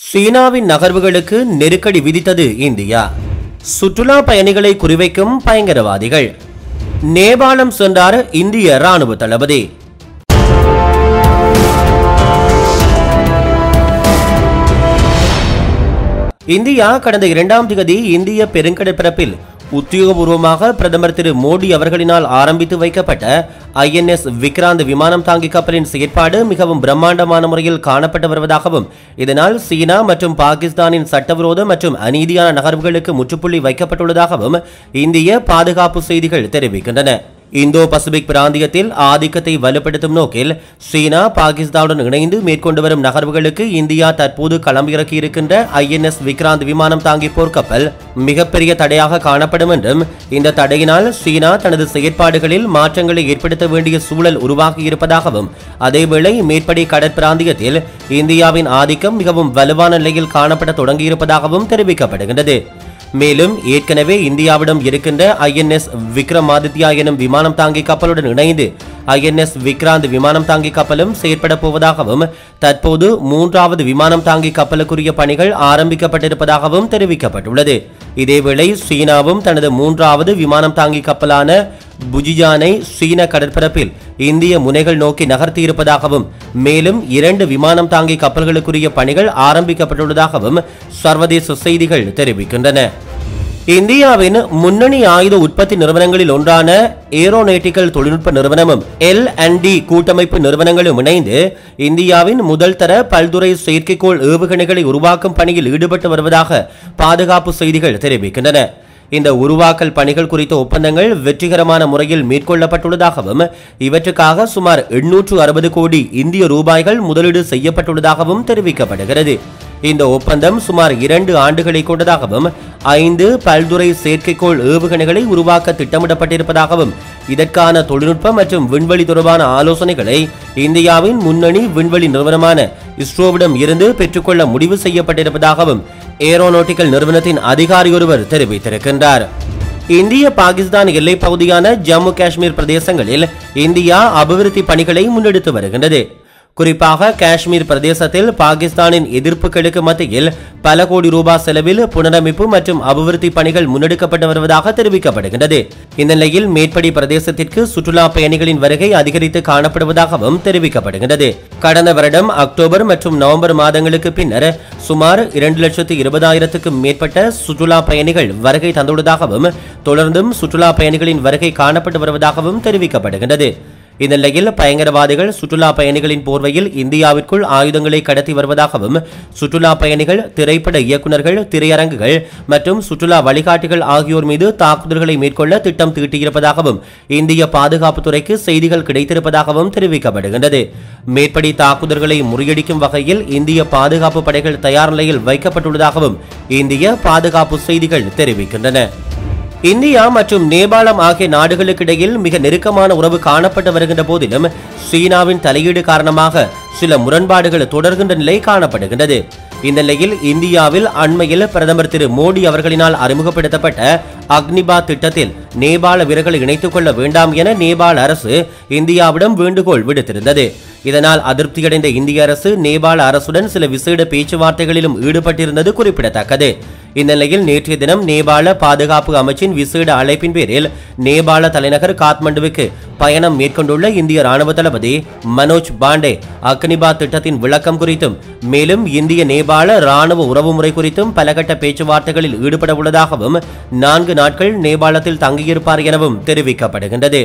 சீனாவின் நகர்வுகளுக்கு நெருக்கடி விதித்தது இந்தியா. சுற்றுலா பயணிகளை குறிவைக்கும் பயங்கரவாதிகள். நேபாளம் சென்றார் இந்திய ராணுவ தளபதி. இந்தியா கடந்த இரண்டாம் திகதி இந்திய பெருங்கடற்பரப்பில் உத்தியோகபூர்வமாக பிரதமர் திரு மோடி அவர்களினால் ஆரம்பித்து வைக்கப்பட்ட ஐஎன்எஸ் விக்ராந்த் விமானம் தாங்கி கப்பலின் செயற்பாடு மிகவும் பிரம்மாண்டமான முறையில் காணப்பட்டு வருவதாகவும் இதனால் சீனா மற்றும் பாகிஸ்தானின் சட்டவிரோத மற்றும் அநீதியான நகர்வுகளுக்கு முற்றுப்புள்ளி வைக்கப்பட்டுள்ளதாகவும் இந்திய பாதுகாப்பு செய்திகள் தெரிவிக்கின்றன. இந்தோ பசிபிக் பிராந்தியத்தில் ஆதிக்கத்தை வலுப்படுத்தும் நோக்கில் சீனா பாகிஸ்தானுடன் இணைந்து மேற்கொண்டு வரும் நகர்வுகளுக்கு இந்தியா தற்போது களமிறக்கியிருக்கின்ற ஐஎன்எஸ் விக்ராந்த் விமானம் தாங்கி போர்க்கப்பல் மிகப்பெரிய தடையாக காணப்படும் என்றும் இந்த தடையினால் சீனா தனது செயற்பாடுகளில் மாற்றங்களை ஏற்படுத்த வேண்டிய சூழல் உருவாகி இருப்பதாகவும் அதேவேளை மேற்படி கடற்பிராந்தியத்தில் இந்தியாவின் ஆதிக்கம் மிகவும் வலுவான நிலையில் காணப்பட தொடங்கியிருப்பதாகவும் தெரிவிக்கப்படுகின்றது. மேலும் ஏற்கனவே இந்தியாவிடம் இருக்கின்ற ஐஎன்எஸ் விக்ரமாதித்யா எனும் விமானம் தாங்கி கப்பலுடன் இணைந்து ஐஎன்எஸ் விக்ராந்த் விமானம் தாங்கி கப்பலும் செயற்பட போவதாகவும் தற்போது மூன்றாவது விமானம் தாங்கி கப்பலுக்குரிய பணிகள் ஆரம்பிக்கப்பட்டிருப்பதாகவும் தெரிவிக்கப்பட்டுள்ளது. இதேவேளை சீனாவும் தனது மூன்றாவது விமானம் தாங்கி கப்பலான புஜிஜானை சீன கடற்பரப்பில் இந்திய முனைகள் நோக்கி நகர்த்தியிருப்பதாகவும் மேலும் இரண்டு விமானம் தாங்கி கப்பல்களுக்குரிய பணிகள் ஆரம்பிக்கப்பட்டுள்ளதாகவும் சர்வதேச செய்திகள் தெரிவிக்கின்றன. இந்தியாவின் முன்னணி ஆயுத உற்பத்தி நிறுவனங்களில் ஒன்றான ஏரோநேட்டிக்கல் தொழில்நுட்ப நிறுவனமும் எல் அண்ட் டி கூட்டமைப்பு நிறுவனங்களும் இணைந்து இந்தியாவின் முதல் தர பல்துறை செயற்கைக்கோள் ஏவுகணைகளை உருவாக்கும் பணியில் ஈடுபட்டு வருவதாக பாதுகாப்பு செய்திகள் தெரிவிக்கின்றன. இந்த உருவாக்கல் பணிகள் குறித்த ஒப்பந்தங்கள் வெற்றிகரமான முறையில் மேற்கொள்ளப்பட்டுள்ளதாகவும் இவற்றுக்காக சுமார் எண்ணூற்று அறுபது கோடி இந்திய ரூபாய்கள் முதலீடு செய்யப்பட்டுள்ளதாகவும் தெரிவிக்கப்படுகிறது. இந்த ஒப்பந்தம் சுமார் இரண்டு ஆண்டுகளை கொண்டதாகவும் ஐந்து பல்துறை செயற்கைக்கோள் ஏவுகணைகளை உருவாக்க திட்டமிடப்பட்டிருப்பதாகவும் இதற்கான தொழில்நுட்ப மற்றும் விண்வெளி தொடர்பான ஆலோசனைகளை இந்தியாவின் முன்னணி விண்வெளி நிறுவனமான இஸ்ரோவிடம் இருந்து பெற்றுக்கொள்ள முடிவு செய்யப்பட்டிருப்பதாகவும் ஏரோநாட்டிக்கல் நிறுவனத்தின் அதிகாரி ஒருவர் தெரிவித்திருக்கின்றார். இந்திய பாகிஸ்தான் எல்லைப் பகுதியான ஜம்மு காஷ்மீர் பிரதேசங்களில் இந்தியா அபிவிருத்தி பணிகளை முன்னெடுத்து வருகின்றது. குறிப்பாக காஷ்மீர் பிரதேசத்தில் பாகிஸ்தானின் எதிர்ப்புகளுக்கு மத்தியில் பல கோடி ரூபாய் செலவில் புனரமைப்பு மற்றும் அபிவிருத்தி பணிகள் முன்னெடுக்கப்பட்டு வருவதாக தெரிவிக்கப்படுகின்றது. இந்த நிலையில் மேற்படி பிரதேசத்திற்கு சுற்றுலா பயணிகளின் வருகை அதிகரித்து காணப்படுவதாகவும் தெரிவிக்கப்படுகின்றது. கடந்த வருடம் அக்டோபர் மற்றும் நவம்பர் மாதங்களுக்கு பின்னர் சுமார் இரண்டு லட்சத்து இருபதாயிரத்துக்கும் மேற்பட்ட சுற்றுலா பயணிகள் வருகை தந்துள்ளதாகவும் தொடர்ந்தும் சுற்றுலா பயணிகளின் வருகை காணப்பட்டு வருவதாகவும் தெரிவிக்கப்படுகின்றது. இந்த நிலையில் பயங்கரவாதிகள் சுற்றுலா பயணிகளின் போர்வையில் இந்தியாவிற்குள் ஆயுதங்களை கடத்தி வருவதாகவும் சுற்றுலா பயணிகள் திரைப்பட இயக்குநர்கள் திரையரங்குகள் மற்றும் சுற்றுலா வழிகாட்டிகள் ஆகியோர் மீது தாக்குதல்களை மேற்கொள்ள திட்டம் தீட்டியிருப்பதாகவும் இந்திய பாதுகாப்புத்துறைக்கு செய்திகள் கிடைத்திருப்பதாகவும் தெரிவிக்கப்படுகின்றது. மேற்படி தாக்குதல்களை முறியடிக்கும் வகையில் இந்திய பாதுகாப்பு படைகள் தயார் நிலையில் வைக்கப்பட்டுள்ளதாகவும் இந்திய பாதுகாப்பு செய்திகள் தெரிவிக்கின்றன. இந்தியா மற்றும் நேபாளம் ஆகிய நாடுகளுக்கிடையில் மிக நெருக்கமான உறவு காணப்பட்டு வருகின்ற போதிலும் சீனாவின் தலையீடு காரணமாக சில முரண்பாடுகள் தொடர்கின்ற நிலை காணப்படுகின்றது. இந்த நிலையில் இந்தியாவில் அண்மையில் பிரதமர் திரு மோடி அவர்களினால் அறிமுகப்படுத்தப்பட்ட அக்னிபா திட்டத்தில் நேபாள வீரர்களை இணைத்துக் கொள்ள வேண்டாம் என நேபாள அரசு இந்தியாவிடம் வேண்டுகோள் விடுத்திருந்தது. இதனால் அதிருப்தியடைந்த இந்திய அரசு நேபாள அரசுடன் சில விசேட பேச்சுவார்த்தைகளிலும் ஈடுபட்டிருந்தது குறிப்பிடத்தக்கது. இந்நிலையில் நேற்றைய தினம் நேபாள பாதுகாப்பு அமைச்சின் விசேட அழைப்பின் பேரில் நேபாள தலைநகர் காத்மண்டுவுக்கு பயணம் மேற்கொண்டுள்ள இந்திய ராணுவ தளபதி மனோஜ் பாண்டே அக்னிபா திட்டத்தின் விளக்கம் குறித்தும் மேலும் இந்திய நேபாள ராணுவ உறவுமுறை குறித்தும் பலகட்ட பேச்சுவார்த்தைகளில் ஈடுபட உள்ளதாகவும் நான்கு நாட்கள் நேபாளத்தில் தங்கியிருப்பார் எனவும் தெரிவிக்கப்படுகின்றது.